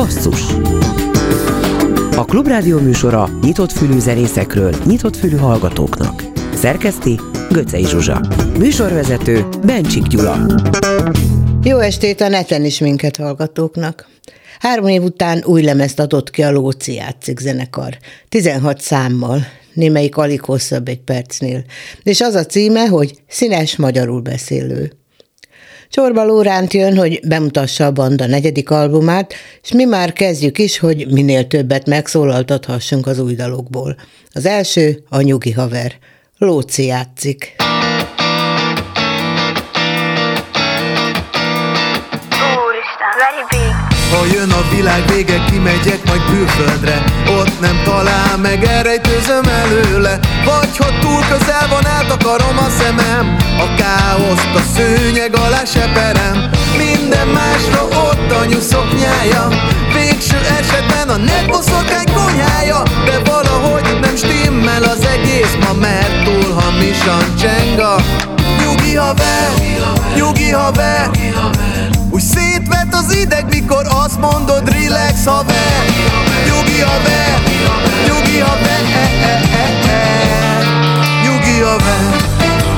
Basszus A Klubrádió műsora nyitott fülű zenészekről, nyitott fülű hallgatóknak. Szerkeszti Göcej Zsuzsa. Műsorvezető Bencsik Gyula. Jó estét a neten is minket hallgatóknak. Három év után új lemezt adott ki a Lóci játszik zenekar. 16 számmal, némelyik alig hosszabb egy percnél. És az a címe, hogy Színes magyarul beszélő. Csorba Lóránt jön, hogy bemutassa a banda negyedik albumát, és mi már kezdjük is, hogy minél többet megszólaltathassunk az új dalokból. Az első a nyugi haver. Lóci játszik. Ha jön a világ vége, kimegyek majd külföldre. Ott nem talál meg, elrejtőzöm előle. Vagy ha túl közel van, eltakarom a szemem. A káoszt a szőnyeg alá seperem. Minden másra ott a nyuszoknyája Végső esetben a netboszokány konyhája. De valahogy nem stimmel az egész ma Mert túl hamisan csenga Nyugi haver, nyugi haver. úgy szétvet az ideg, mikor azt mondod relax haver Nyugi haver, nyugi haver eh, eh, eh, eh. Nyugi haver,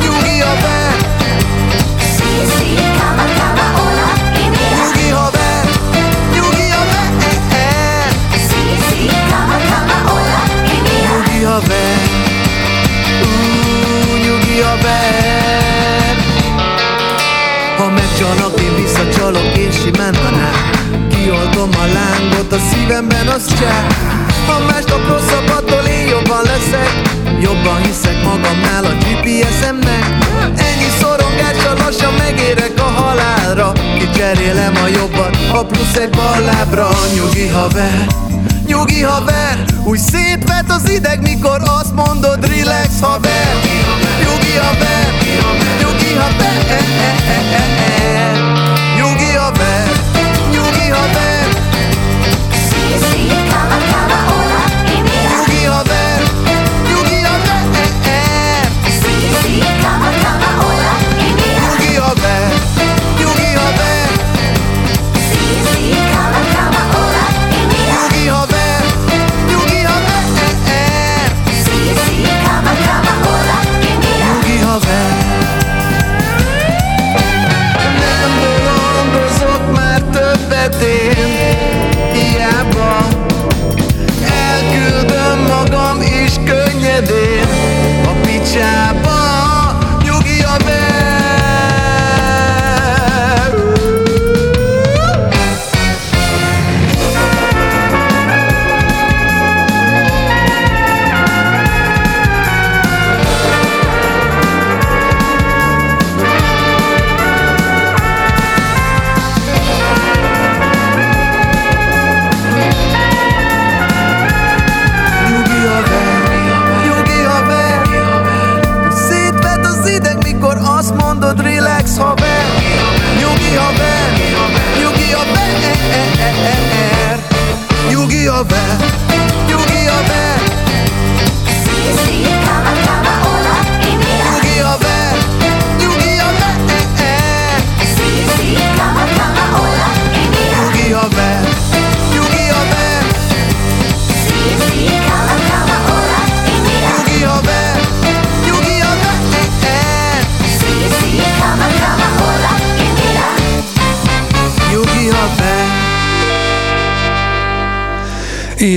nyugi haver Nyugi haver, nyugi haver eh, haver, visszacsalok és simán tanár. Kioltom a lángot a szívemben, az csá. Ha másnap rosszabb, attól én jobban leszek. Jobban hiszek magamnál a GPS-emnek Ennyi szorongással lassan megérek a halálra. Kicserélem a jobbat, a plusz egy ballábra Nyugi haver, nyugi haver Úgy szétvet az ideg, mikor azt mondod relax haver. Nyugi haver, nyugi haver eh, eh, nyugi haver Nyugi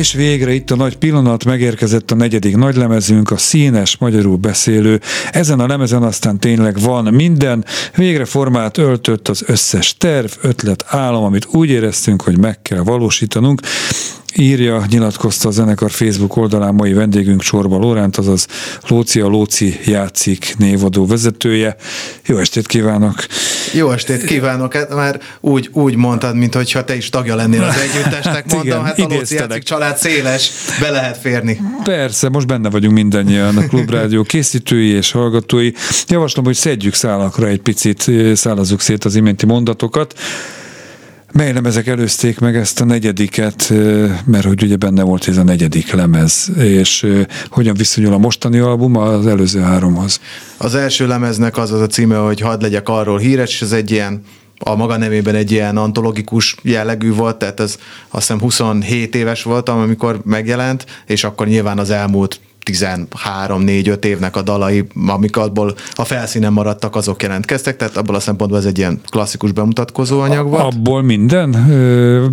És végre itt a nagy pillanat, megérkezett a negyedik nagylemezünk, a színes, magyarul beszélő. Ezen a lemezen aztán tényleg van minden, végre formát öltött az összes terv, ötlet, álom, amit úgy éreztünk, hogy meg kell valósítanunk. Írja, nyilatkozta a zenekar Facebook oldalán mai vendégünk Csorba Lóránt, azaz Lóci a Lóci játszik névadó vezetője. Jó estét kívánok! Jó estét kívánok! Hát már úgy, úgy mondtad, mintha te is tagja lennél az együttesnek, mondom, Igen, hát a Lóci játszik család széles, be lehet férni. Persze, most benne vagyunk mindannyian, a Klubrádió készítői és hallgatói. Javaslom, hogy szedjük szálakra egy picit, szállazzuk szét az iménti mondatokat. Mely lemezek előzték meg ezt a negyediket, mert hogy ugye benne volt ez a negyedik lemez, és hogyan viszonyul a mostani album az előző háromhoz? Az első lemeznek az az a címe, hogy hadd legyek arról híres, és ez egy ilyen a maga nevében egy ilyen antológikus jellegű volt, tehát ez azt hiszem 27 éves voltam, amikor megjelent, és akkor nyilván az elmúlt 13-4-5 évnek a dalai, amik abból a felszínen maradtak, azok jelentkeztek, tehát abból a szempontból ez egy ilyen klasszikus bemutatkozó anyag volt. Abból minden?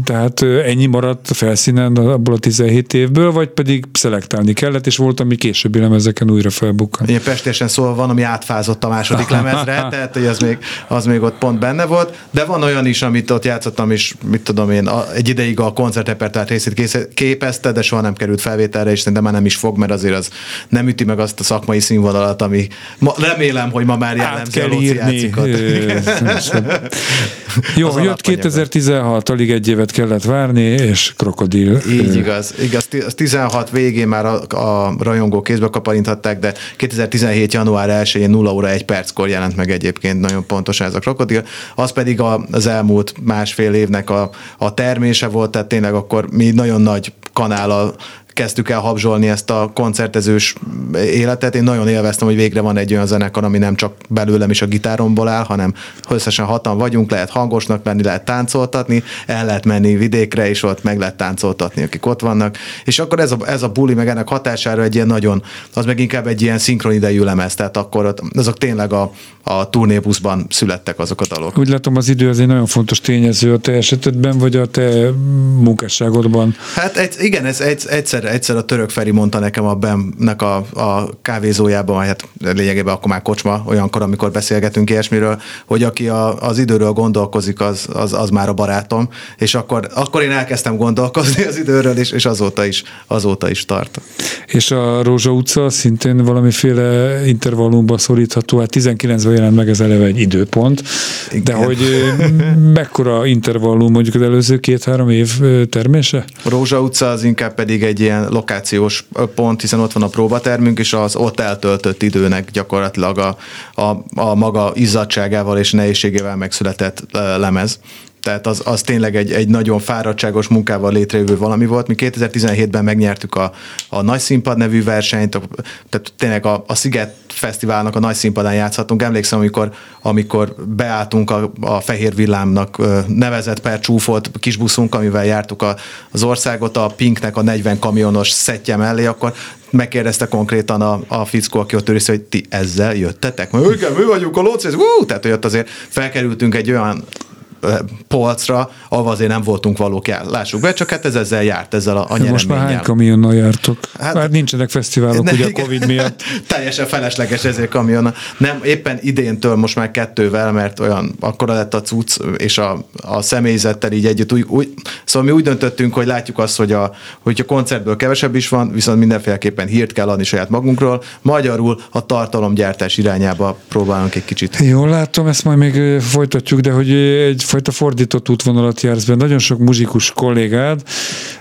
Tehát ennyi maradt a felszínen abból a 17 évből, vagy pedig szelektálni kellett, és volt, ami későbbi lemezeken újra felbukkan? Ilyen pestésen szól van, ami átfázott a második lemezre, tehát hogy az még, az még ott pont benne volt, de van olyan is, amit ott játszottam, és mit tudom én, egy ideig a koncertrepertár részét képezte, de soha nem került felvételre, és szerintem már nem is fog, mert azért az nem üti meg azt a szakmai színvonalat, ami ma, remélem, hogy ma már jellemző kell írni. Jó, az jött 2016, alig egy évet kellett várni, és krokodil. Így igaz, igaz. 16 végén már a, a rajongó kézbe kaparinthatták, de 2017. január 1-én 0 óra 1 perckor jelent meg egyébként nagyon pontosan ez a krokodil. Az pedig a, az elmúlt másfél évnek a, a termése volt, tehát tényleg akkor mi nagyon nagy kanállal kezdtük el habzsolni ezt a koncertezős életet. Én nagyon élveztem, hogy végre van egy olyan zenekar, ami nem csak belőlem is a gitáromból áll, hanem összesen hatan vagyunk, lehet hangosnak menni, lehet táncoltatni, el lehet menni vidékre, és ott meg lehet táncoltatni, akik ott vannak. És akkor ez a, ez a buli, meg ennek hatására egy ilyen nagyon, az meg inkább egy ilyen szinkron idejű lemez, tehát akkor azok tényleg a, a turnébuszban születtek azok a dalok. Úgy látom, az idő az egy nagyon fontos tényező a te esetedben, vagy a te munkásságodban. Hát egy, igen, ez egy, egyszer, egyszer a török Feri mondta nekem a Bemnek a, a kávézójában, hát lényegében akkor már kocsma, olyankor, amikor beszélgetünk ilyesmiről, hogy aki a, az időről gondolkozik, az, az, az már a barátom, és akkor, akkor én elkezdtem gondolkozni az időről, és, és azóta is, azóta is tart. És a Rózsa utca szintén valamiféle intervallumban szorítható, hát 19 jelent meg ez eleve egy időpont, Igen. de hogy mekkora intervallum mondjuk az előző két-három év termése? Rózsa utca az inkább pedig egy ilyen lokációs pont, hiszen ott van a próbatermünk, és az ott eltöltött időnek gyakorlatilag a, a, a maga izzadságával és nehézségével megszületett lemez tehát az, az tényleg egy, egy nagyon fáradtságos munkával létrejövő valami volt. Mi 2017-ben megnyertük a, a Nagy Színpad nevű versenyt, tehát tényleg a, a Sziget Fesztiválnak a nagy színpadán játszhatunk. Emlékszem, amikor, amikor beálltunk a, a Fehér Villámnak nevezett per csúfolt kisbuszunk, amivel jártuk a, az országot, a Pinknek a 40 kamionos szettje mellé, akkor megkérdezte konkrétan a, a fickó, aki ott őrisz, hogy ti ezzel jöttetek? Mert igen, mi vagyunk a lóci, tehát hogy ott azért felkerültünk egy olyan polcra, ahol azért nem voltunk valók, lássuk be, csak hát ez ezzel járt, ezzel a, a Most már hány kamionnal jártok? Hát, már nincsenek fesztiválok, ne, ugye a Covid miatt. Teljesen felesleges ezért kamion. Nem, éppen idéntől most már kettővel, mert olyan akkora lett a cucc, és a, a személyzettel így együtt. Úgy, úgy, szóval mi úgy döntöttünk, hogy látjuk azt, hogy a, hogy a koncertből kevesebb is van, viszont mindenféleképpen hírt kell adni saját magunkról. Magyarul a tartalomgyártás irányába próbálunk egy kicsit. Jól látom, ezt majd még folytatjuk, de hogy egy egyfajta fordított útvonalat jársz be. Nagyon sok muzsikus kollégád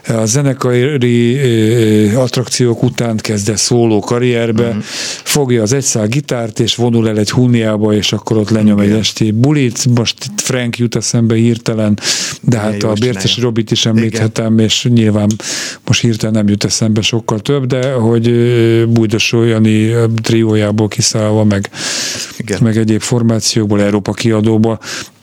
a zenekari attrakciók után kezd szóló karrierbe, uh-huh. fogja az egyszál gitárt, és vonul el egy húniába, és akkor ott lenyom Igen. egy esti bulit. Most itt Frank jut eszembe hirtelen, de hát Igen, a Bérces Robit is említhetem, Igen. és nyilván most hirtelen nem jut eszembe sokkal több, de hogy Bújdos Jani triójából kiszállva, meg, Igen. meg egyéb formációkból, Európa kiadóból,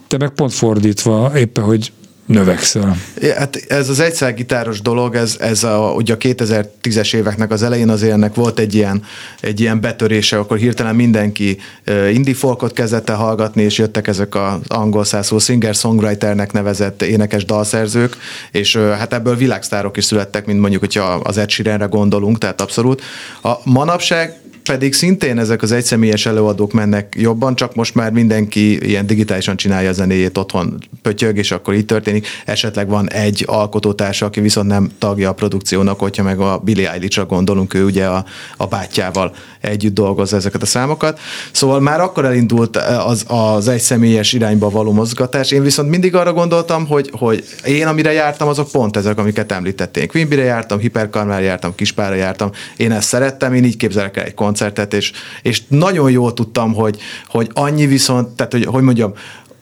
te meg pont fordítva, éppen, hogy növekszel. Hát ez az egyszergitáros dolog, ez, ez a, ugye a 2010-es éveknek az elején azért ennek volt egy ilyen, egy ilyen betörése, akkor hirtelen mindenki indie folkot kezdett hallgatni, és jöttek ezek az angol szászó singer-songwriternek nevezett énekes dalszerzők, és hát ebből világsztárok is születtek, mint mondjuk, hogyha az Ed Sheeranre gondolunk, tehát abszolút. A manapság pedig szintén ezek az egyszemélyes előadók mennek jobban, csak most már mindenki ilyen digitálisan csinálja a zenéjét otthon pötyög, és akkor így történik. Esetleg van egy alkotótársa, aki viszont nem tagja a produkciónak, hogyha meg a Billie Eilish-ra gondolunk, ő ugye a, a bátyjával együtt dolgoz ezeket a számokat. Szóval már akkor elindult az, az egyszemélyes irányba való mozgatás. Én viszont mindig arra gondoltam, hogy, hogy én amire jártam, azok pont ezek, amiket említették. Quimby-re jártam, Hiperkarmára jártam, Kispára jártam. Én ezt szerettem, én így képzelek el egy koncertet, és, és nagyon jól tudtam, hogy, hogy annyi viszont, tehát hogy, hogy mondjam,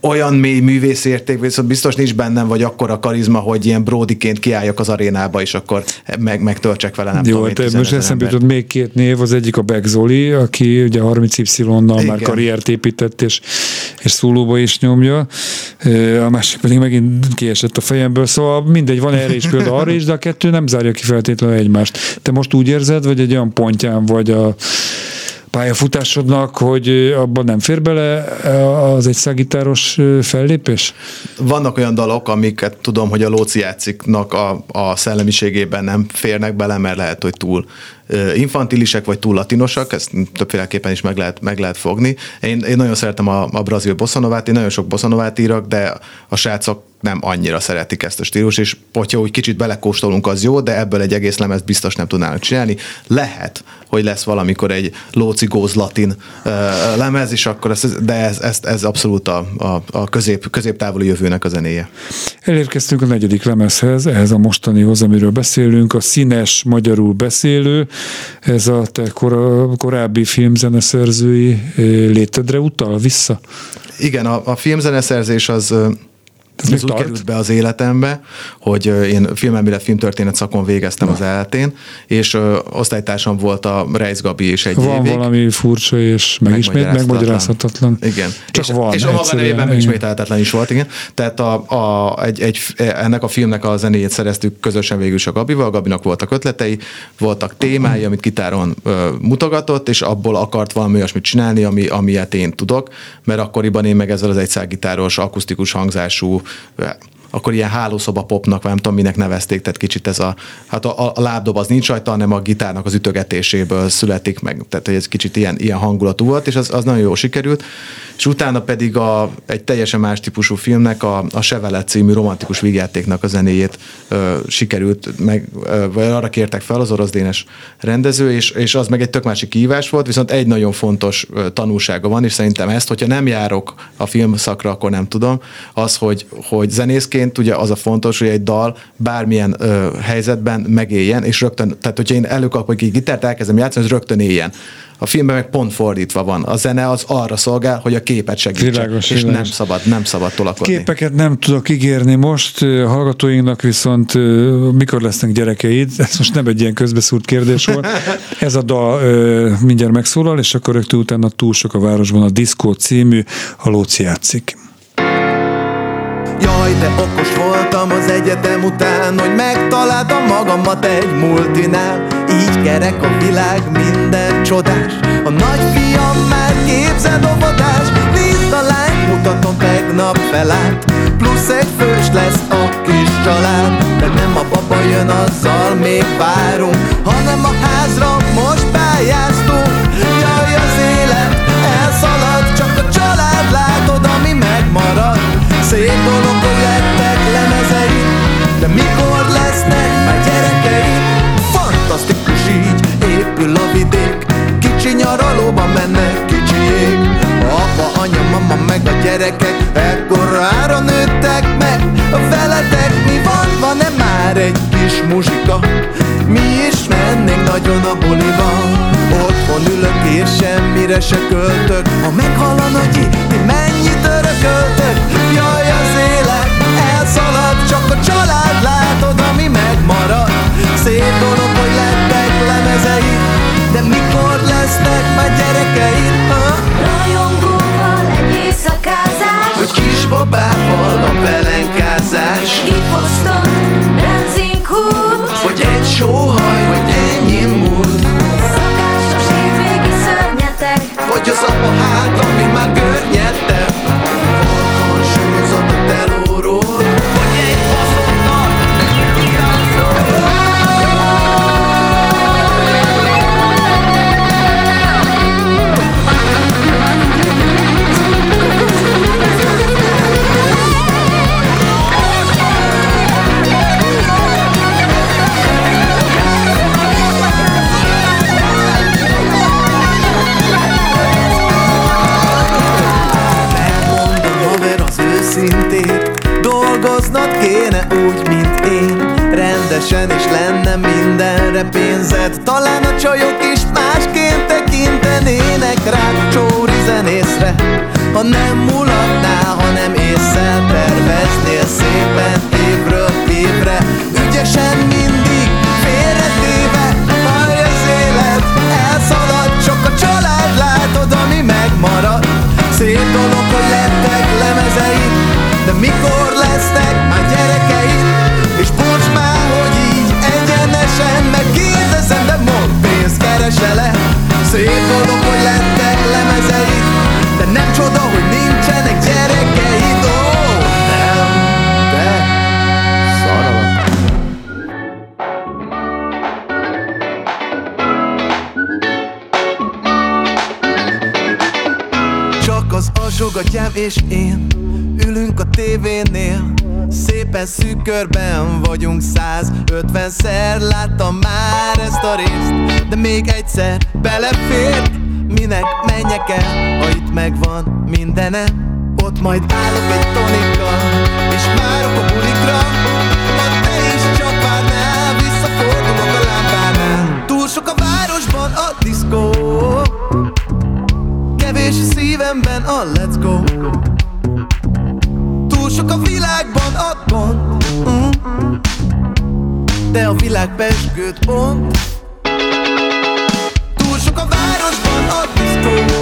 olyan mély művészérték, viszont biztos nincs bennem, vagy akkora karizma, hogy ilyen bródiként kiálljak az arénába, és akkor meg, megtöltsek vele, nem Jó, tudom, te most eszembe jutott még két név, az egyik a Begzoli, aki ugye 30Y-nal már karriert épített, és, és szólóba is nyomja, a másik pedig megint kiesett a fejemből, szóval mindegy, van erre is például arra is, de a kettő nem zárja ki feltétlenül egymást. Te most úgy érzed, vagy egy olyan pontján vagy a pályafutásodnak, hogy abban nem fér bele az egy szágitáros fellépés? Vannak olyan dalok, amiket tudom, hogy a Lóci játsziknak a, a szellemiségében nem férnek bele, mert lehet, hogy túl infantilisek, vagy túl latinosak, ezt többféleképpen is meg lehet, meg lehet fogni. Én, én nagyon szeretem a, a brazil bossanovát, én nagyon sok bossanovát írok, de a srácok nem annyira szeretik ezt a stílus, és hogyha úgy kicsit belekóstolunk, az jó, de ebből egy egész lemez biztos nem tudnának csinálni. Lehet, hogy lesz valamikor egy Lóci Góz latin uh, lemez, és akkor ez, de ez, ez, ez abszolút a, a, a közép, középtávoli jövőnek a zenéje. Elérkeztünk a negyedik lemezhez, ehhez a mostanihoz, amiről beszélünk, a színes magyarul beszélő, ez a te kor, korábbi filmzeneszerzői létedre utal vissza? Igen, a, a filmzeneszerzés az ez, ez úgy tart? került be az életembe, hogy én filmelmélet, filmtörténet szakon végeztem Na. az eltén, és ö, osztálytársam volt a Reis Gabi és egy van évig. valami furcsa és megismét, megmagyarázhatatlan. Igen. Csak és, van. És a maga nevében megismételhetetlen is volt, igen. Tehát a, a, egy, egy, ennek a filmnek a zenéjét szereztük közösen végül is a Gabival, a Gabinak voltak ötletei, voltak témái, amit gitáron ö, mutogatott, és abból akart valami olyasmit csinálni, ami, amilyet én tudok, mert akkoriban én meg ezzel az egyszágitáros, akusztikus hangzású yeah. Akkor ilyen hálószoba popnak, vagy nem tudom, minek nevezték, tehát kicsit ez a, hát a, a lábdob az nincs rajta, hanem a gitárnak az ütögetéséből születik meg, tehát hogy ez kicsit ilyen, ilyen hangulatú volt, és az, az nagyon jól sikerült, és utána pedig a, egy teljesen más típusú filmnek, a, a Sevelet című romantikus vígjátéknak a zenéjét ö, sikerült, meg, ö, arra kértek fel az orosz dénes rendező, és, és az meg egy tök másik kihívás volt, viszont egy nagyon fontos tanulsága van, és szerintem ezt, hogyha nem járok a filmszakra, akkor nem tudom, az, hogy, hogy zenészként ugye az a fontos, hogy egy dal bármilyen ö, helyzetben megéljen, és rögtön, tehát hogyha én előkapok egy gitárt, elkezdem játszani, az rögtön éljen. A filmben meg pont fordítva van. A zene az arra szolgál, hogy a képet segítse, világos, és világos. nem szabad, nem szabad tolakodni. Képeket nem tudok ígérni most, hallgatóinknak viszont mikor lesznek gyerekeid? Ez most nem egy ilyen közbeszúrt kérdés volt. Ez a dal mindjárt megszólal, és akkor rögtön utána túl sok a városban a Disco című, a Lóci játszik. Jaj, de okos voltam az egyetem után Hogy megtaláltam magamat egy multinál. Így kerek a világ minden csodás. A nagyfiam már képzeld óvodás. Nézd a lány, mutatom tegnap felállt Plusz egy fős lesz a kis család. De nem a baba jön, azzal még várunk Hanem a házra most pályáztunk Szép dolog, hogy lettek lemezei. De mikor lesznek már gyerekei? Fantasztikus így épül a vidék. Kicsi nyaralóba mennek kicsiék. Apa, anya, mama meg a gyerekek. Ekkorára nőttek meg. Veletek mi van, van-e már egy kis muzsika? Mi is mennénk nagyon a buliba. Otthon ülök és semmire se költök. Ha meghal a nagyi, ti mennyit örököltök? Gyerekeid? Ha? Rajongókkal egy éjszakázás Hogy kisbabával a pelenkázás hoztam benzinkút Hogy egy sóhaj, hogy ennyi múlt Szokásos évvégi szörnyetek Hogy az apa hát, ami már görnyedte és én ülünk a tévénél. Szépen szűk körben vagyunk 150-szer Láttam már ezt a részt. De még egyszer belefért Minek menjek el, ha itt megvan mindenem Ott majd állok egy tonikkal És várok a bulikra. Ha te is csak várnál Visszafordulok a lámpánál. Túl sok a városban a diszkó. Kevés a szívemben a let's go De a világ pesgőt pont. Túl sok a városban a diszkó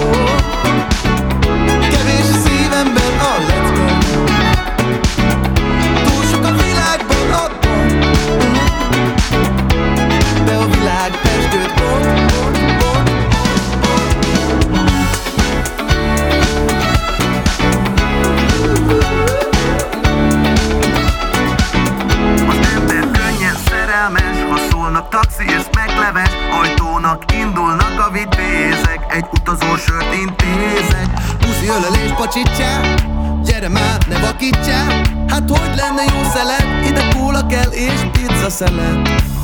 så lätt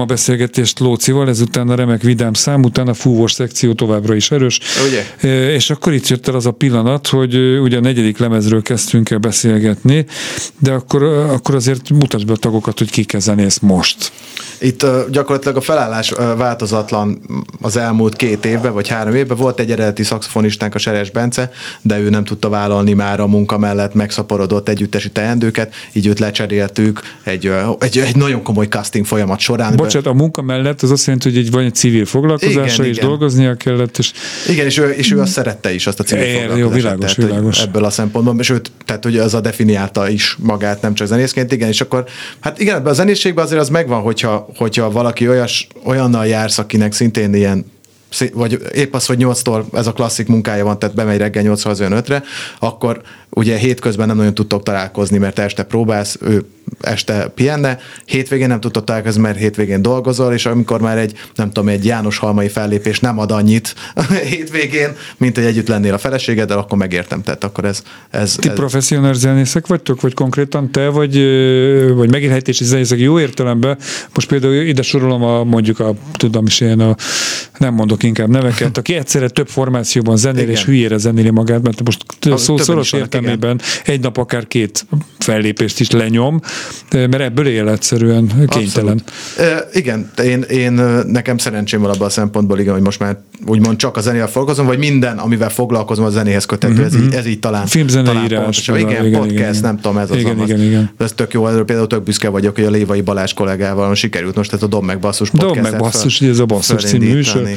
a beszélgetést Lócival, ezután a remek vidám szám, utána a fúvós szekció továbbra is erős. Ugye? És akkor itt jött el az a pillanat, hogy ugye a negyedik lemezről kezdtünk el beszélgetni, de akkor, akkor azért mutasd be a tagokat, hogy kik zenész most. Itt gyakorlatilag a felállás változatlan az elmúlt két évben, vagy három évben. Volt egy eredeti szaxofonistánk, a Seres Bence, de ő nem tudta vállalni már a munka mellett megszaporodott együttesi teendőket, így őt lecseréltük egy, egy, egy nagyon komoly casting folyamat során. Bocsánat, a munka mellett az azt jelenti, hogy egy, vagy egy civil foglalkozása Igen, is igen. dolgoznia kellett, és Igen, és ő, és ő azt szerette is, azt a civil É, jó, foglalkozását, világos, tehát, világos. Ebből a szempontból, és őt, tehát hogy az a definiálta is magát, nem csak zenészként, igen, és akkor, hát igen, ebben a zenészségben azért az megvan, hogyha, hogyha valaki olyas, olyannal jársz, akinek szintén ilyen vagy épp az, hogy 8-tól ez a klasszik munkája van, tehát bemegy reggel 8 az 5-re, akkor ugye hétközben nem nagyon tudtok találkozni, mert te este próbálsz, ő este pihenne, hétvégén nem tudtok találkozni, mert hétvégén dolgozol, és amikor már egy, nem tudom, egy János Halmai fellépés nem ad annyit hétvégén, mint hogy együtt lennél a feleségeddel, akkor megértem, tehát akkor ez... ez, Ti ez professzionális zenészek vagytok, vagy konkrétan te, vagy, vagy megélhetési zenészek jó értelemben? Most például ide sorolom a, mondjuk a, tudom is én, a, nem mondok inkább neveket, aki egyszerre több formációban zenél, Igen. és hülyére zenéli magát, mert most A- szó szoros értelmében egy nap akár két fellépést is lenyom, mert ebből él egyszerűen kénytelen. Abszolút. E, igen, én, én nekem szerencsém van abban a szempontból, igen, hogy most már úgymond csak a zenével foglalkozom, vagy minden, amivel foglalkozom, a zenéhez köthető, mm-hmm. ez, így, ez így talán. Filmzeneírás. Talán igen, igen, podcast, igen, nem tudom, ez az igen, az. igen, igen. Ez tök jó, erről például tök büszke vagyok, hogy a Lévai Balázs kollégával sikerült most ezt a Dob meg basszus Dob meg basszus, ugye ez a basszus című műsor.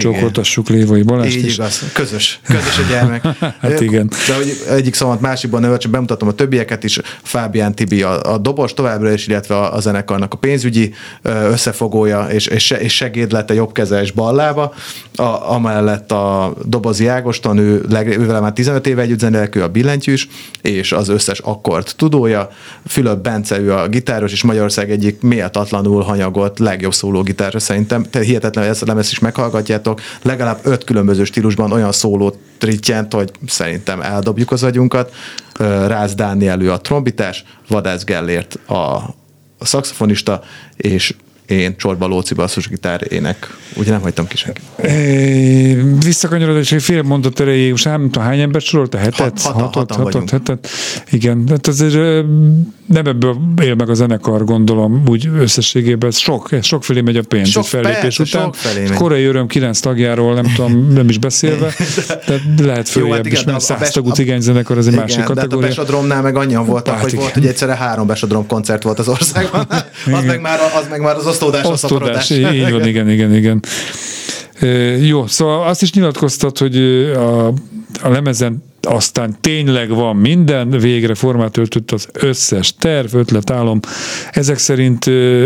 Csókoltassuk Lévai Balást Így is. igaz, közös, közös a gyermek. Hát igen. De hogy egyik szóval másikban növel, csak bemutatom a többieket is, Fábián Tibi a, a dobos továbbra is, illetve a, a zenekarnak a pénzügyi összefogója és, és, és segéd lett a jobb keze és ballába, a, amellett a dobozi Ágoston, ő, leg, ő vele már 15 éve együtt zenélek, ő a billentyűs, és az összes akkord tudója, Fülöp Bence, ő a gitáros, és Magyarország egyik méltatlanul hanyagolt legjobb szóló gitáros szerintem. Tehát hihetetlen, hogy ezt a lemez is meghallgatjátok. Legalább öt különböző stílusban olyan szólót rittyent, hogy szerintem eldobjuk az agyunkat. Ö, Rász Dániel, ő a trombitás, Vadász Gellért a, szaxofonista, és én Csorba Lóci basszusgitár ének. Ugye nem hagytam ki senki. É, Visszakanyarodás, egy fél mondat erejéig, most nem tudom, hány embert sorolt? A hetet? Hat- hatan- hatan vagyunk. hetet? Igen, hát azért nem ebből él meg a zenekar, gondolom, úgy összességében. Sok, ez sokfelé megy a pénz Sok- egy fellépés persze, után. megy. Korai öröm kilenc tagjáról, nem tudom, nem is beszélve, de lehet Jó, följebb hát is, igen, de mert a- a száz tagú bes- cigányzenekar, az egy másik Igen, de hát a kategória. Besodromnál meg annyian voltak, Hát hogy igen. volt, hogy egyszerre három Besodrom koncert volt az országban. az, Igen. meg már, az meg már az osztódás, a Osztódás, szaporodás. így van, igen, igen, igen. Jó, szóval azt is nyilatkoztat, hogy a, a lemezen aztán tényleg van minden, végre formát öltött az összes terv, ötlet, álom. Ezek szerint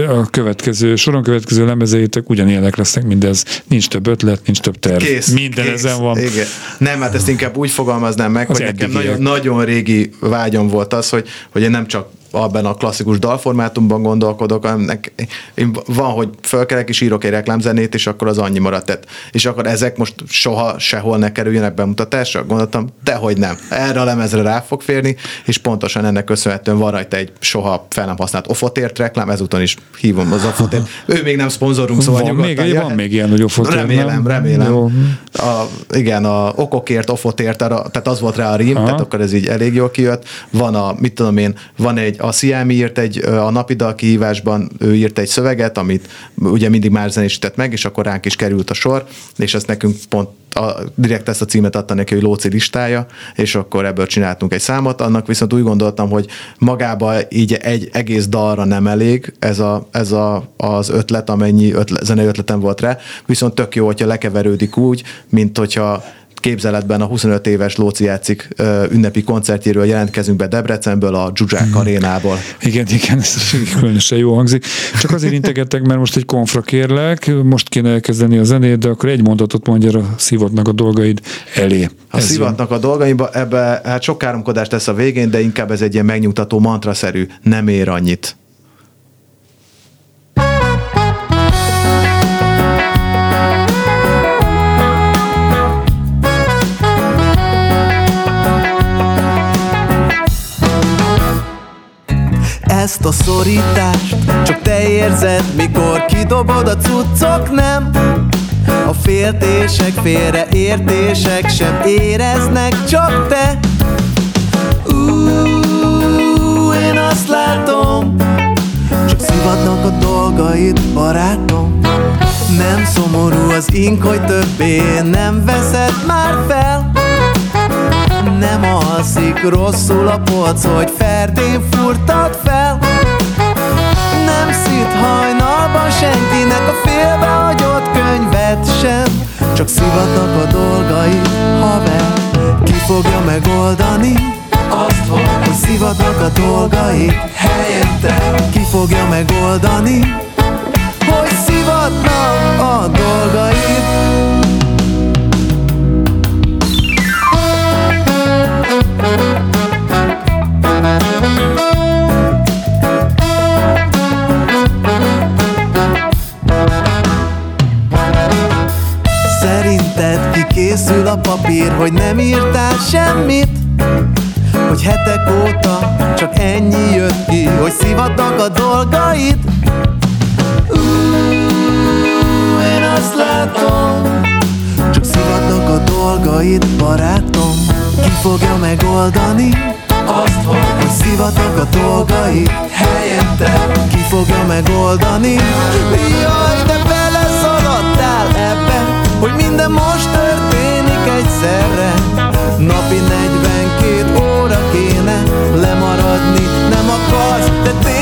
a következő, soron következő lemezeitek ugyanilyenek lesznek mindez. Nincs több ötlet, nincs több terv. Kész, minden kész. ezen van. Igen. Nem, hát ezt inkább úgy fogalmaznám meg, Az hogy nekem nagyon, nagyon régi vágyam volt az, hogy, hogy én nem csak abban a klasszikus dalformátumban gondolkodok, hanem nek, én van, hogy fölkelek és írok egy reklámzenét, és akkor az annyi maradt. Tehát, és akkor ezek most soha sehol ne kerüljenek bemutatásra? Gondoltam, dehogy nem. Erre a lemezre rá fog férni, és pontosan ennek köszönhetően van rajta egy soha fel nem használt ofotért reklám, ezúton is hívom az ofotért. Ő még nem szponzorunk, szóval Van még, jöhet. van még ilyen nagyobb fotó. Remélem, remélem. Jó. A, igen, a okokért, ofotért, tehát az volt rá a rím, Aha. tehát akkor ez így elég jól kijött. Van a, mit tudom én, van egy, a Sziámi írt egy, a napidal kihívásban ő írt egy szöveget, amit ugye mindig már zenésített meg, és akkor ránk is került a sor, és ezt nekünk pont a, direkt ezt a címet adta neki, hogy Lóci listája, és akkor ebből csináltunk egy számot, annak viszont úgy gondoltam, hogy magába így egy egész dalra nem elég ez, a, ez a, az ötlet, amennyi ötlet, zenei ötletem volt rá, viszont tök jó, hogyha lekeverődik úgy, mint hogyha képzeletben a 25 éves Lóci játszik ünnepi koncertjéről jelentkezünk be Debrecenből, a Zsuzsák arénából. Igen, igen, ez különösen jó hangzik. Csak azért integettek, mert most egy konfra kérlek, most kéne elkezdeni a zenét, de akkor egy mondatot mondja a szívodnak a dolgaid elé. A Ez szivatnak a dolgaimba, ebbe hát sok káromkodást lesz a végén, de inkább ez egy ilyen megnyugtató mantraszerű, nem ér annyit. Ezt a szorítást. Csak te érzed, mikor kidobod a cuccok, nem? A féltések, félreértések sem éreznek, csak te. Ú, én azt látom Csak szivatnak a dolgaid, barátom. Nem szomorú az ink, hogy többé nem veszed már fel nem alszik rosszul a polc, hogy ferdén furtad fel. Nem szít hajnalban senkinek a félbehagyott könyvet sem. Csak szivatnak a dolgai, haver Ki fogja megoldani azt, hogy szivatnak a dolgai helyette. Ki fogja megoldani hogy szivatnak a dolgait papír, hogy nem írtál semmit? Hogy hetek óta csak ennyi jött ki, hogy szivatnak a dolgaid? Ú, én azt látom, csak szivatnak a dolgaid, barátom Ki fogja megoldani azt, hogy szivatnak a dolgai helyette Ki fogja megoldani Jaj, de beleszaladtál ebbe Hogy minden most történik egyszerre. Napi 42 óra kéne lemaradni. Nem akarsz, de tényleg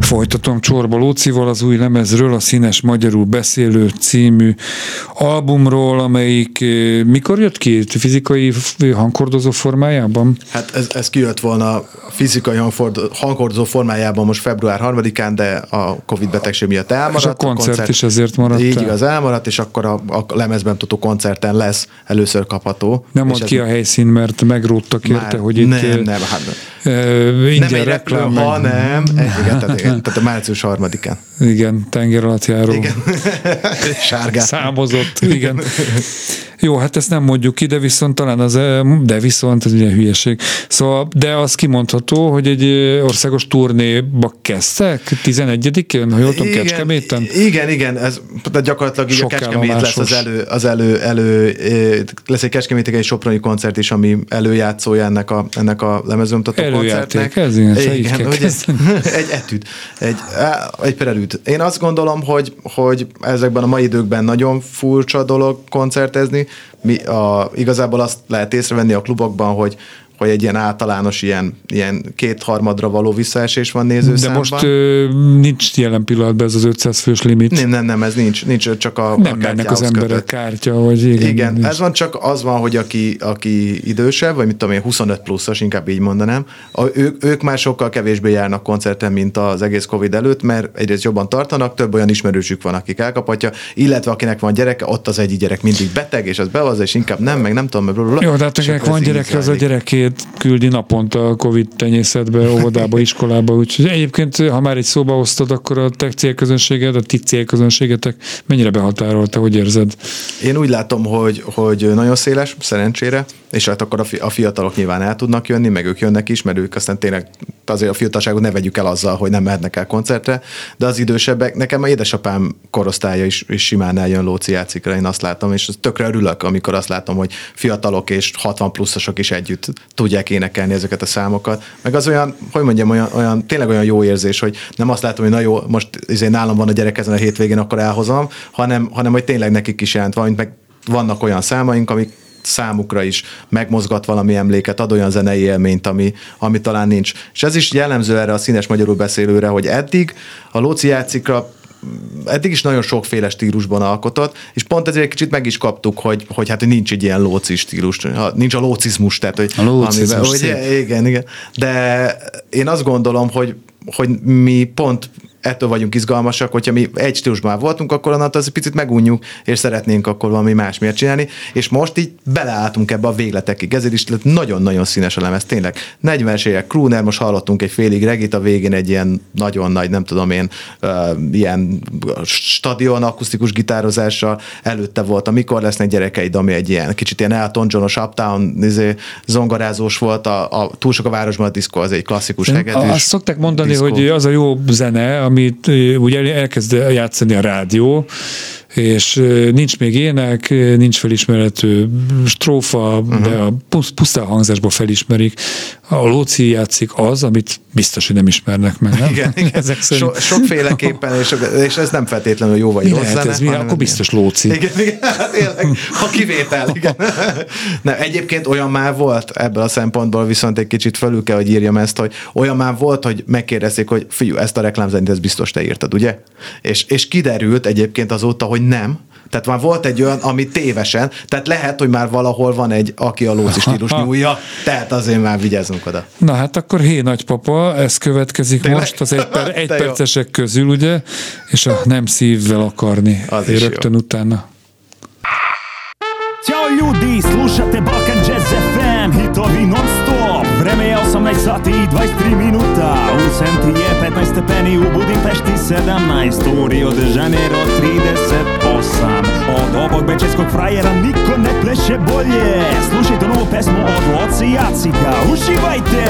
Folytatom Csorba Lócival az új lemezről, a Színes Magyarul Beszélő című albumról, amelyik eh, mikor jött ki? Fizikai hangkordozó formájában? Hát ez, ez kijött volna a fizikai hangkordozó formájában most február 3-án, de a Covid betegség miatt elmaradt. És a koncert is ezért maradt Így el. igaz, elmaradt, és akkor a, a lemezben tudó koncerten lesz először kapható. Nem mond ez ki a helyszín, mert megróttak érte, hogy itt nem, eh, nem, hát, eh, nem ingyen reklám, reklám, hanem egy, igen, tehát, igen, tehát a március 3-án. Igen, tenger alatt járó. Igen. Sárgát. Számozott, igen. Jó, hát ezt nem mondjuk ki, de viszont talán az, de viszont, ez ugye hülyeség. Szóval, de az kimondható, hogy egy országos turnéba kezdtek, 11-én, ha jól tudom, Kecskeméten? Igen, igen, ez de gyakorlatilag így a Sok Kecskemét lesz az elő, az elő, elő lesz egy Kecskemétig egy soproni koncert is, ami előjátszója ennek a, ennek a lemezőmtató koncertnek. ez ilyen, szóval igen, kell ugye, kezdeni. egy etűd, egy, á, egy prelűd. Én azt gondolom, hogy, hogy ezekben a mai időkben nagyon furcsa dolog koncertezni. Mi, a, igazából azt lehet észrevenni a klubokban, hogy hogy egy ilyen általános ilyen, ilyen kétharmadra való visszaesés van De nézőszámban. most ö, nincs jelen pillanatban ez az 500 fős limit. Nem, nem, nem, ez nincs, nincs csak a, nem a mennek az kártyához emberek kötött. kártya, vagy igen. Igen, nincs. ez van csak az van, hogy aki, aki idősebb, vagy mit tudom én, 25 pluszos, inkább így mondanám, a, ők, ők már sokkal kevésbé járnak koncerten, mint az egész Covid előtt, mert egyrészt jobban tartanak, több olyan ismerősük van, akik elkaphatja, illetve akinek van gyereke, ott az egyik gyerek mindig beteg, és az bevazza, és inkább nem, meg nem tudom, meg blablabla. Jó, de hát akinek van gyereke, az a gyereké, gyereket küldi naponta a Covid tenyészetbe, óvodába, iskolába, úgyhogy egyébként, ha már egy szóba osztod, akkor a te célközönséged, a ti célközönségetek mennyire behatárolta, hogy érzed? Én úgy látom, hogy, hogy nagyon széles, szerencsére, és hát akkor a fiatalok nyilván el tudnak jönni, meg ők jönnek is, mert ők aztán tényleg azért a fiatalságot ne vegyük el azzal, hogy nem mehetnek el koncertre, de az idősebbek, nekem a édesapám korosztálya is, is simán eljön Lóci játszikra, én azt látom, és tökre örülök, amikor azt látom, hogy fiatalok és 60 pluszosok is együtt tudják énekelni ezeket a számokat. Meg az olyan, hogy mondjam, olyan, olyan tényleg olyan jó érzés, hogy nem azt látom, hogy na jó, most izé nálam van a gyerek ezen a hétvégén, akkor elhozom, hanem, hanem hogy tényleg nekik is jelent valamit, meg vannak olyan számaink, amik számukra is megmozgat valami emléket, ad olyan zenei élményt, ami, ami talán nincs. És ez is jellemző erre a színes magyarul beszélőre, hogy eddig a Lóci játszikra eddig is nagyon sokféle stílusban alkotott, és pont ezért egy kicsit meg is kaptuk, hogy, hogy hát nincs egy ilyen lóci stílus, nincs a lócizmus, tehát hogy, A lócizmus, amiben- hogy igen, igen. De én azt gondolom, hogy, hogy mi pont ettől vagyunk izgalmasak, hogyha mi egy stílusban voltunk, akkor onnantól az egy picit megunjuk, és szeretnénk akkor valami más miért csinálni, és most így beleálltunk ebbe a végletekig. Ezért is lett nagyon-nagyon színes a lemez, tényleg. 40-es évek Crooner, most hallottunk egy félig regit, a végén egy ilyen nagyon nagy, nem tudom én, uh, ilyen stadion akusztikus gitározással, előtte volt a Mikor lesznek gyerekeid, ami egy ilyen kicsit ilyen Elton John-os Uptown izé, zongorázós volt, a, a túl sok a városban a diszkó, az egy klasszikus hegedűs. Azt szokták mondani, diszkó. hogy az a jó zene, amit ugye elkezd játszani a rádió, és nincs még ének, nincs felismerhető strófa, uh-huh. de a pusz- pusztán hangzásból felismerik. A Lóci játszik az, amit biztos, hogy nem ismernek meg, nem? Igen, igen. Ezek szerint. So, sokféleképpen, és, és ez nem feltétlenül jó vagy Mi rossz lehet ez? Mi? hanem Akkor ez biztos Lóci. Igen, igen, tényleg, ha kivétel, igen. Nem, egyébként olyan már volt ebből a szempontból, viszont egy kicsit felül kell, hogy írjam ezt, hogy olyan már volt, hogy megkérdezték, hogy figyelj, ezt a reklámzenét, ezt biztos te írtad, ugye? És, és kiderült egyébként azóta, hogy nem, tehát már volt egy olyan, ami tévesen, tehát lehet, hogy már valahol van egy, aki a lóci stílus nyúlja, tehát azért már vigyázzunk oda. Na hát akkor hé nagypapa, ez következik Tényleg? most az egy, per, egy De jó. percesek közül, ugye? És a nem szívvel akarni. Az Én is jó. rögtön utána. Ćao ljudi, slušate Balkan Jazz FM, hitovi non stop Vreme je 18 sati i 23 minuta U Senti je 15 stepeni, u Budimpešti 17 U de Janeiro 38 Od ovog bečejskog frajera niko ne pleše bolje Slušajte novu pesmu od Loci Jacika, uživajte!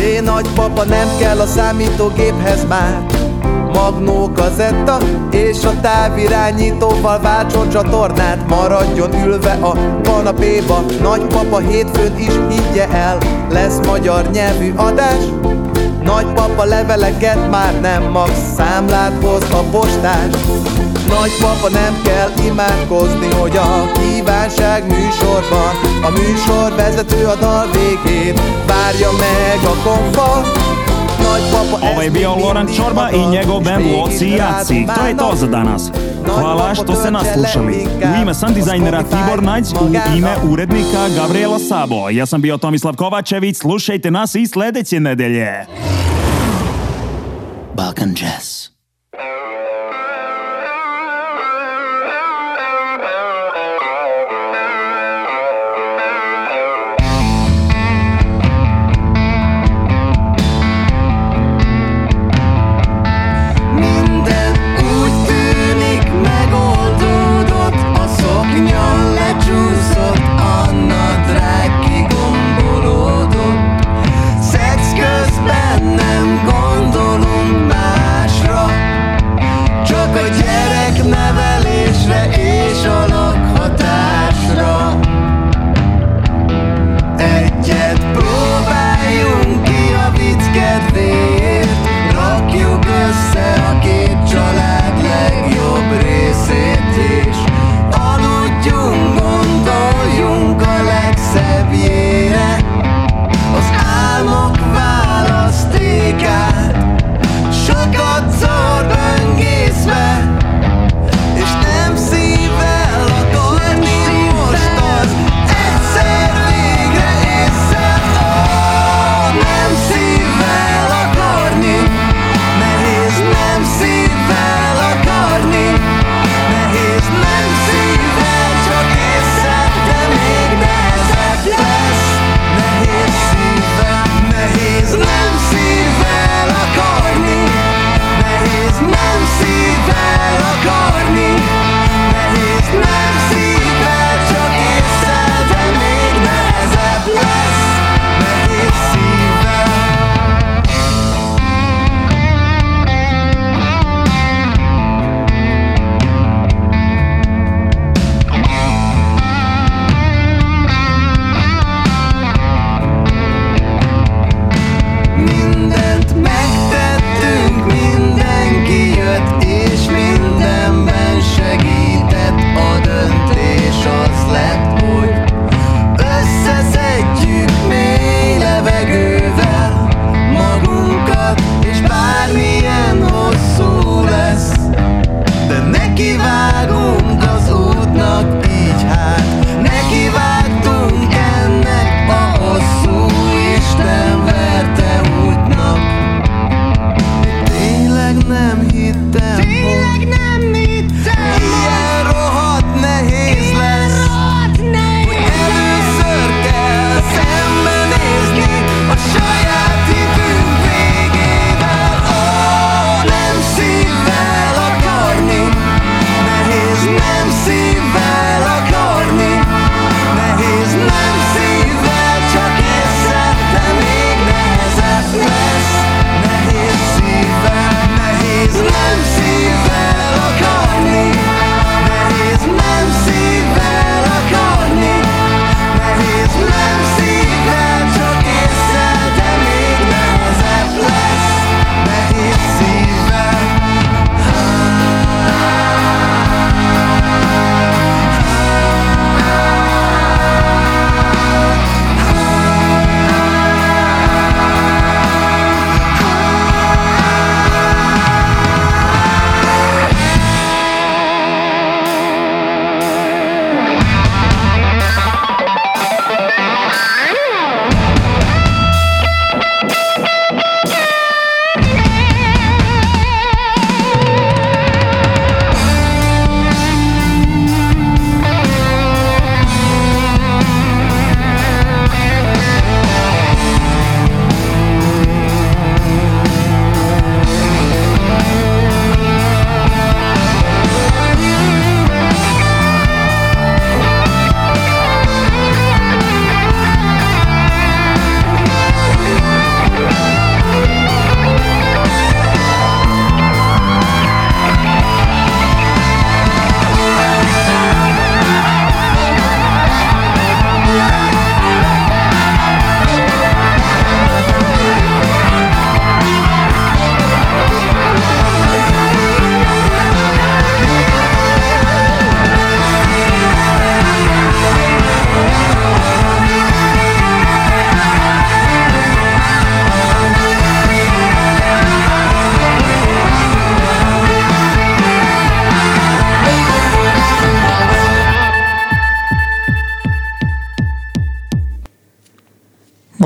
Hé nagypapa, nem kell a számítógéphez már. Magnó kazetta és a távirányítóval váltson csatornát. Maradjon ülve a kanapéba. Nagypapa hétfőn is higgye el Lesz magyar nyelvű adás Nagypapa leveleket már nem mag Számlát hoz a postás Nagypapa nem kell imádkozni, hogy a kívánság műsorban A műsorvezető a dal végén Várja meg a Nagypapa Ovo je bio Loran Čorba i njegov band Loci. To je to za danas. Hvala što ste nas slušali. U ime sam dizajnera Tibor Najc, u ime urednika Gabriela Sabo. Ja sam bio Tomislav Kovačević, slušajte nas i sledeće nedelje. Balkan Jazz. Minden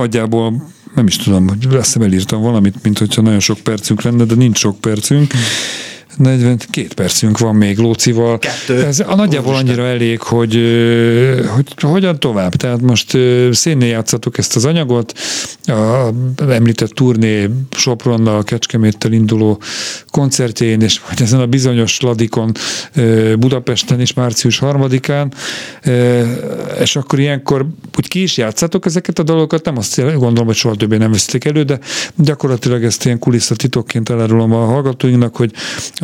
nagyjából nem is tudom, hogy lesz elírtam valamit, mint hogyha nagyon sok percünk lenne, de nincs sok percünk. 42 percünk van még Lócival. Kettő. Ez a nagyjából annyira elég, hogy, hogy hogyan tovább. Tehát most ö, szénnél játszatok ezt az anyagot, a említett turné Sopronnal, Kecskeméttel induló koncertjén, és vagy ezen a bizonyos Ladikon Budapesten is március harmadikán, ö, és akkor ilyenkor úgy ki is játszatok ezeket a dalokat, nem azt gondolom, hogy soha többé nem veszitek elő, de gyakorlatilag ezt ilyen kulisszatitokként elárulom a hallgatóinknak, hogy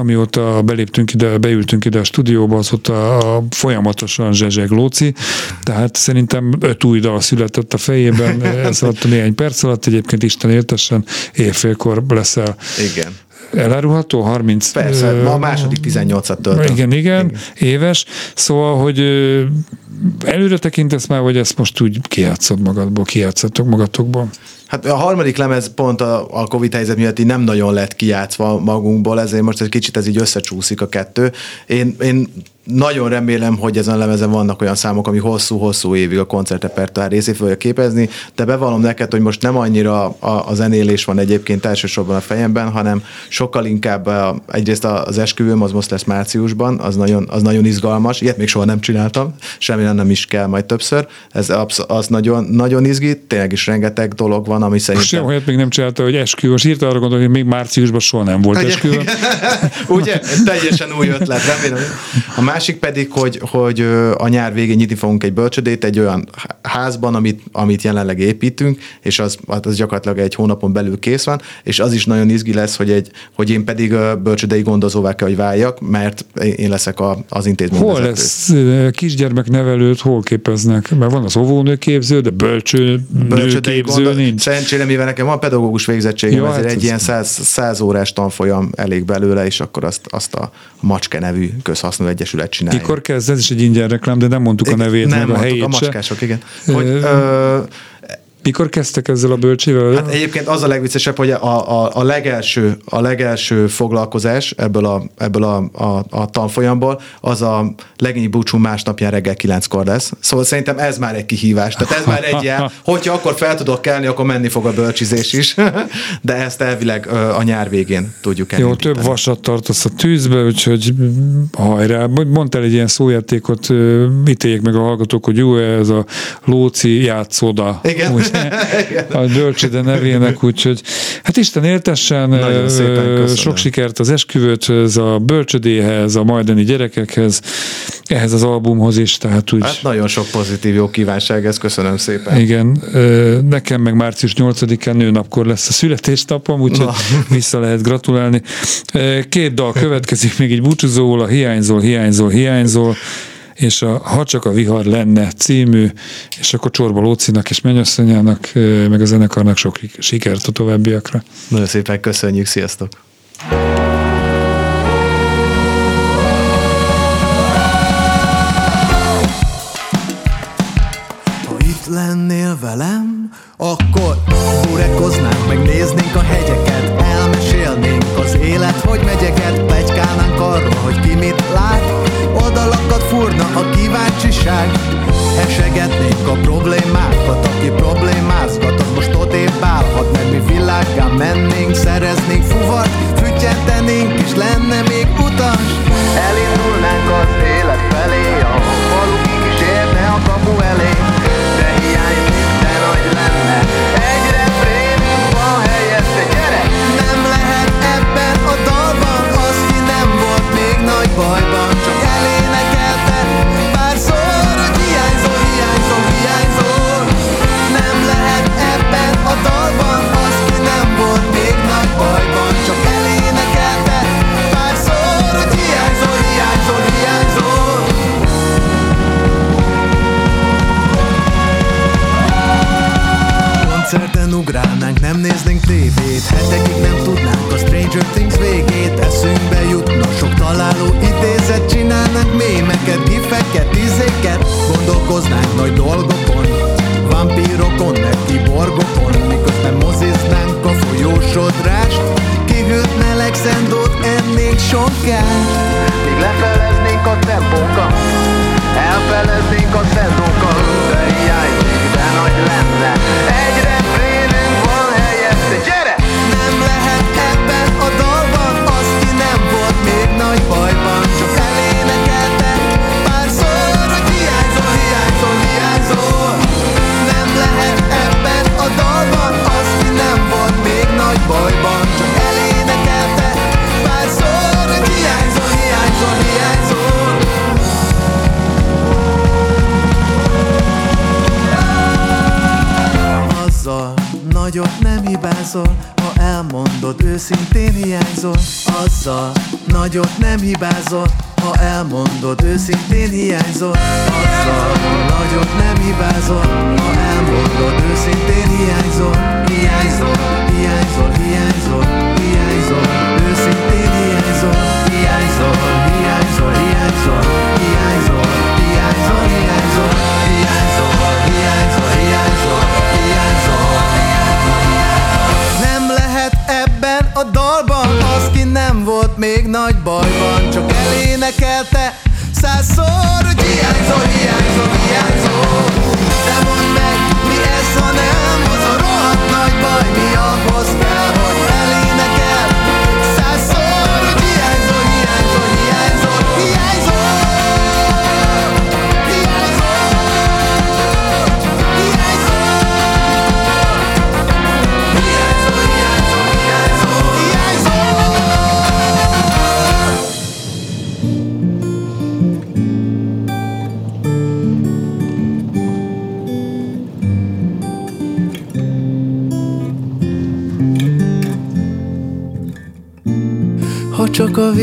amióta beléptünk ide, beültünk ide a stúdióba, azóta a folyamatosan zsezseg Lóci, tehát szerintem öt új dal született a fejében, ez alatt a néhány perc alatt, egyébként Isten éltessen, éjfélkor lesz el Igen. elárulható, 30... Persze, ma a második 18-at töltöm. igen, igen, éves. Szóval, hogy előre tekintesz már, vagy ezt most úgy kijátszod magadból, kijátszatok magatokból? Hát a harmadik lemez pont a, a Covid helyzet miatt így nem nagyon lett kijátszva magunkból, ezért most egy kicsit ez így összecsúszik a kettő. Én, én nagyon remélem, hogy ezen a lemezen vannak olyan számok, ami hosszú-hosszú évig a koncertrepertoár részét fogja képezni, de bevallom neked, hogy most nem annyira a, a zenélés van egyébként elsősorban a fejemben, hanem sokkal inkább a, egyrészt az esküvőm, az most lesz márciusban, az nagyon, az nagyon izgalmas, ilyet még soha nem csináltam, semmi nem is kell majd többször, ez absz- az nagyon, nagyon izgít, tényleg is rengeteg dolog van, ami Most szerintem... olyan olyat még nem csinálta, hogy esküvő. Most írta arra gondolni, hogy még márciusban soha nem volt esküvő. Ugye? Teljesen új ötlet, remélem. A másik pedig, hogy, hogy a nyár végén nyitni fogunk egy bölcsödét egy olyan házban, amit, amit jelenleg építünk, és az, hát az gyakorlatilag egy hónapon belül kész van, és az is nagyon izgi lesz, hogy, egy, hogy én pedig bölcsödei gondozóvá kell, hogy váljak, mert én leszek a, az intézmény Hol vezető. lesz kisgyermeknevelőt, hol képeznek? Mert van az óvónőképző, de bölcső Bölcsödei nőképző gondol- nincs. Szerencsére, mivel nekem van pedagógus végzettségem, ja, ezért hát egy ez- ilyen száz, száz órás tanfolyam elég belőle, és akkor azt, azt a Macske nevű közhasznú egyesület csinálja. Mikor kezd? Ez is egy ingyen reklám, de nem mondtuk a nevét, nem meg a helyét a se. macskások, igen. Hogy, ö, Mikor kezdtek ezzel a bölcsével? Hát egyébként az a legviccesebb, hogy a, a, a, legelső, a legelső foglalkozás ebből a, ebből a, a, a tanfolyamból, az a legényi búcsú másnapján reggel kilenckor lesz. Szóval szerintem ez már egy kihívás. Tehát ez már egy jel, hogyha akkor fel tudok kelni, akkor menni fog a bölcsizés is. De ezt elvileg a nyár végén tudjuk Jó, elindítani. több vasat tartasz a tűzbe, úgyhogy hajrá. Mondtál egy ilyen szójátékot, ítéljék meg a hallgatók, hogy jó ez a Lóci játszóda. Igen. Úgy, a bölcsöde nevének, úgyhogy hát Isten éltessen, Nagyon szépen köszönöm. sok sikert az esküvőthöz, a bölcsödéhez, a majdani gyerekekhez, ehhez az albumhoz is, tehát úgy... Hát nagyon sok pozitív jó kívánság, ezt köszönöm szépen. Igen, nekem meg március 8-án nőnapkor lesz a születésnapom, úgyhogy vissza lehet gratulálni. Két dal következik, még egy búcsúzóul, a Hiányzol, hiányzol, hiányzol, és a Ha csak a vihar lenne című, és akkor Csorba Lócinak és mennyasszonyának, meg a zenekarnak sok sikert a továbbiakra. Nagyon szépen köszönjük, sziasztok! Ha itt lennél velem, akkor burekoznánk, megnéznénk a hegyeket, elmesélnénk az élet, hogy megyeket, plegykálnánk arról, hogy ki mit lát, oldalakat furna a kíváncsiság, esegetnénk a problémákat, aki problémázgat, az most odébb állhat, meg mi világgá mennénk, szereznénk fuvat, füttyentenénk, és lenne még utas, elindulnánk az élet felé, a falukig is érne a kapu elé,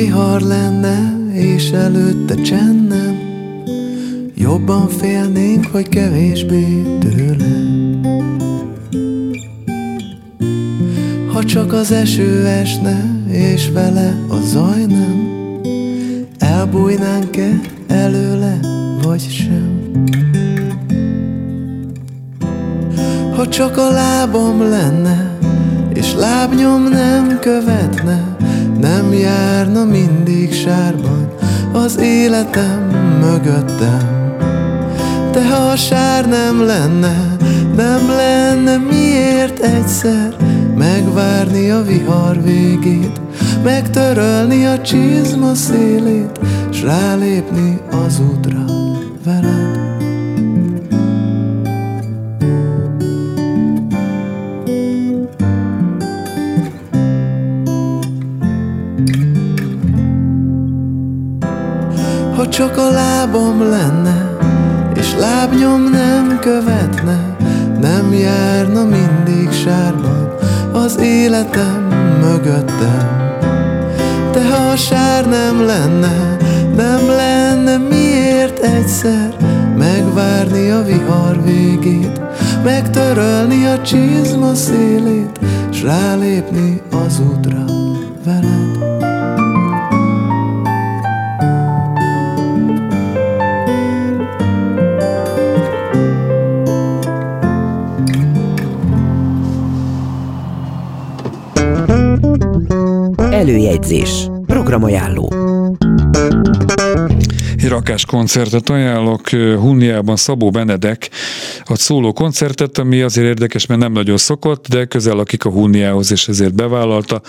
vihar lenne, és előtte csend nem Jobban félnénk, hogy kevésbé tőle Ha csak az eső esne, és vele a zaj nem Elbújnánk-e előle, vagy sem? Ha csak a lábam lenne, és lábnyom nem követne Nem járna mindig sárban az életem mögöttem. De ha a sár nem lenne, nem lenne miért egyszer Megvárni a vihar végét, megtörölni a csizma szélét S rálépni az útra veled csak a lábam lenne, és lábnyom nem követne, nem járna mindig sárban az életem mögöttem. De ha a sár nem lenne, nem lenne miért egyszer megvárni a vihar végét, megtörölni a csizma szélét, s rálépni az útra Előjegyzés. Programajánló. Egy rakás koncertet ajánlok, Hunniában Szabó Benedek ad szóló koncertet, ami azért érdekes, mert nem nagyon szokott, de közel lakik a Hunniához, és ezért bevállalta.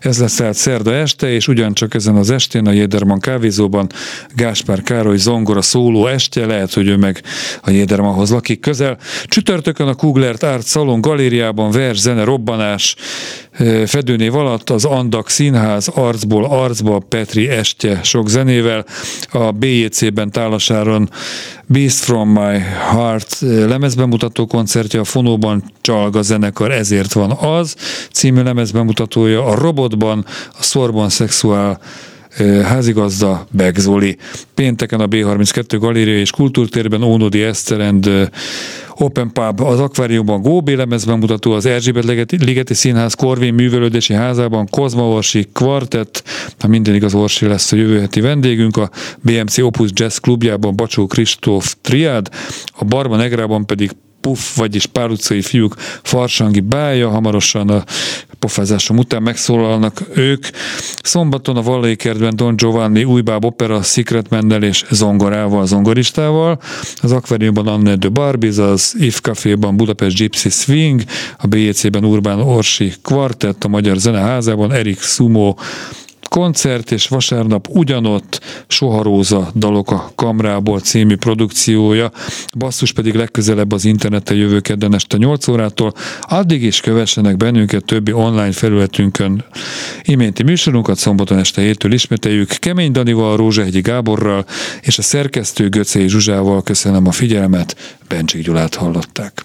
Ez lesz tehát szerda este, és ugyancsak ezen az estén a Jéderman kávézóban Gáspár Károly zongora szóló estje, lehet, hogy ő meg a Jédermanhoz lakik közel. Csütörtökön a Kuglert Art Salon galériában vers, zene, robbanás, fedőnév alatt az Andak Színház arcból arcba Petri estje sok zenével, a BJC-ben Tálasáron Beast from My Heart lemezbemutató koncertje, a Fonóban Csalga zenekar Ezért van az című lemezbemutatója, a Robotban a Szorban Szexuál házigazda Begzoli. Pénteken a B32 Galéria és Kultúrtérben Ónodi Eszterend Open Pub az akváriumban Góbé lemezben mutató, az Erzsébet Ligeti, Színház Korvén Művelődési Házában Kozma Orsi Kvartett, ha minden igaz Orsi lesz a jövő heti vendégünk, a BMC Opus Jazz klubjában Bacsó Kristóf Triád, a Barba Negrában pedig Puff, vagyis pár utcai fiúk farsangi bája, hamarosan a pofázásom után megszólalnak ők. Szombaton a Vallai kertben Don Giovanni újbáb opera Secret Mendel és zongorával, zongoristával. Az akváriumban Anne de Barbies, az If Caféban Budapest Gypsy Swing, a BJC-ben Urbán Orsi Quartett, a Magyar Zeneházában Erik Sumo koncert, és vasárnap ugyanott Soharóza dalok a Kamrából című produkciója, basszus pedig legközelebb az interneten jövő kedden este 8 órától, addig is kövessenek bennünket többi online felületünkön. Iménti műsorunkat szombaton este héttől ismételjük Kemény Danival, Rózsahegyi Gáborral és a szerkesztő Göcé Zsuzsával köszönöm a figyelmet, Bencsik Gyulát hallották.